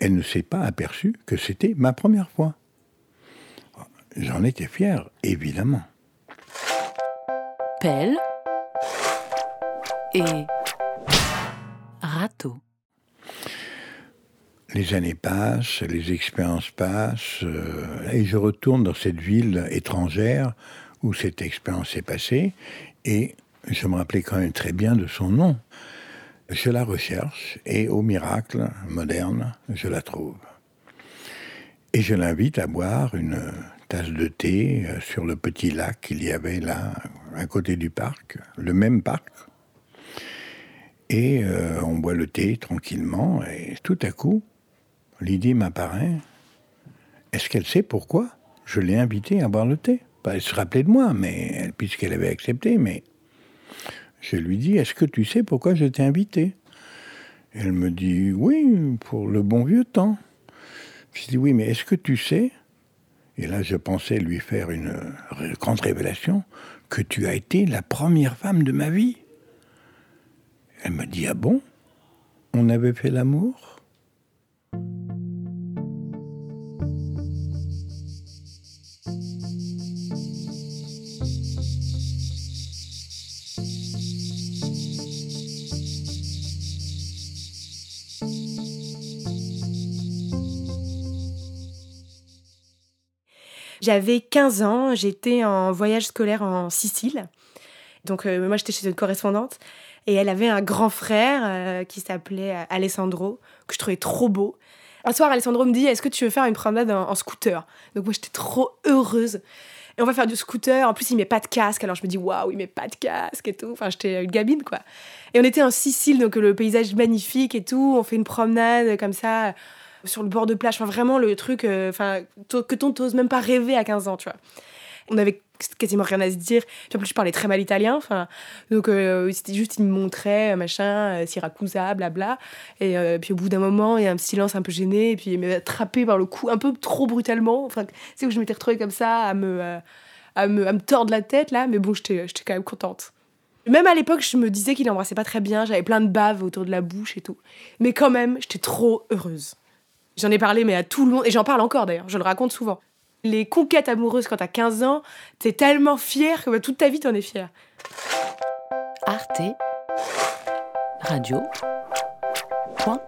elle ne s'est pas aperçue que c'était ma première fois. J'en étais fier, évidemment. Pelle et râteau. Les années passent, les expériences passent, euh, et je retourne dans cette ville étrangère où cette expérience s'est passée, et je me rappelais quand même très bien de son nom. Je la recherche, et au miracle moderne, je la trouve. Et je l'invite à boire une tasse de thé euh, sur le petit lac qu'il y avait là, à côté du parc, le même parc. Et euh, on boit le thé tranquillement, et tout à coup, l'idée m'apparaît. Est-ce qu'elle sait pourquoi je l'ai invitée à boire le thé? Elle se rappelait de moi, mais puisqu'elle avait accepté, mais je lui dis Est-ce que tu sais pourquoi je t'ai invité? Elle me dit Oui, pour le bon vieux temps. Je dis Oui, mais est-ce que tu sais? Et là, je pensais lui faire une grande révélation que tu as été la première femme de ma vie. Elle me dit Ah bon? On avait fait l'amour? J'avais 15 ans, j'étais en voyage scolaire en Sicile. Donc euh, moi j'étais chez une correspondante et elle avait un grand frère euh, qui s'appelait euh, Alessandro que je trouvais trop beau. Un soir Alessandro me dit "Est-ce que tu veux faire une promenade en, scooter? Donc moi j'étais trop heureuse. Et on va faire du scooter. En plus, il met pas de casque. Alors je me dis, waouh, il met pas de casque et tout. Enfin, j'étais une gamine, quoi. Et on était en Sicile, donc le paysage magnifique et tout. On fait une promenade comme ça sur le bord de plage. Enfin, vraiment le truc euh, que ton t'oses même pas rêver à 15 ans, tu vois. On avait quasiment rien à se dire. En plus, je parlais très mal italien. Enfin, donc, euh, c'était juste, il me montrait, machin, euh, Siracusa, blabla. Et puis au bout d'un moment, il y a un silence un peu gêné. Et puis il m'a attrapé par le cou un peu trop brutalement. Enfin, c'est où je m'étais retrouvée comme ça à me, à me, à me tordre la tête, là. Mais bon, j'étais quand même contente. Même à l'époque, je me disais qu'il embrassait pas très bien. J'avais plein de bave autour de la bouche et tout. Mais quand même, j'étais trop heureuse. J'en ai parlé, mais à tout le monde, et j'en parle encore d'ailleurs, je le raconte souvent. Les conquêtes amoureuses quand t'as 15 ans, t'es tellement fier que bah, toute ta vie t'en es fier. Arte Radio. Point.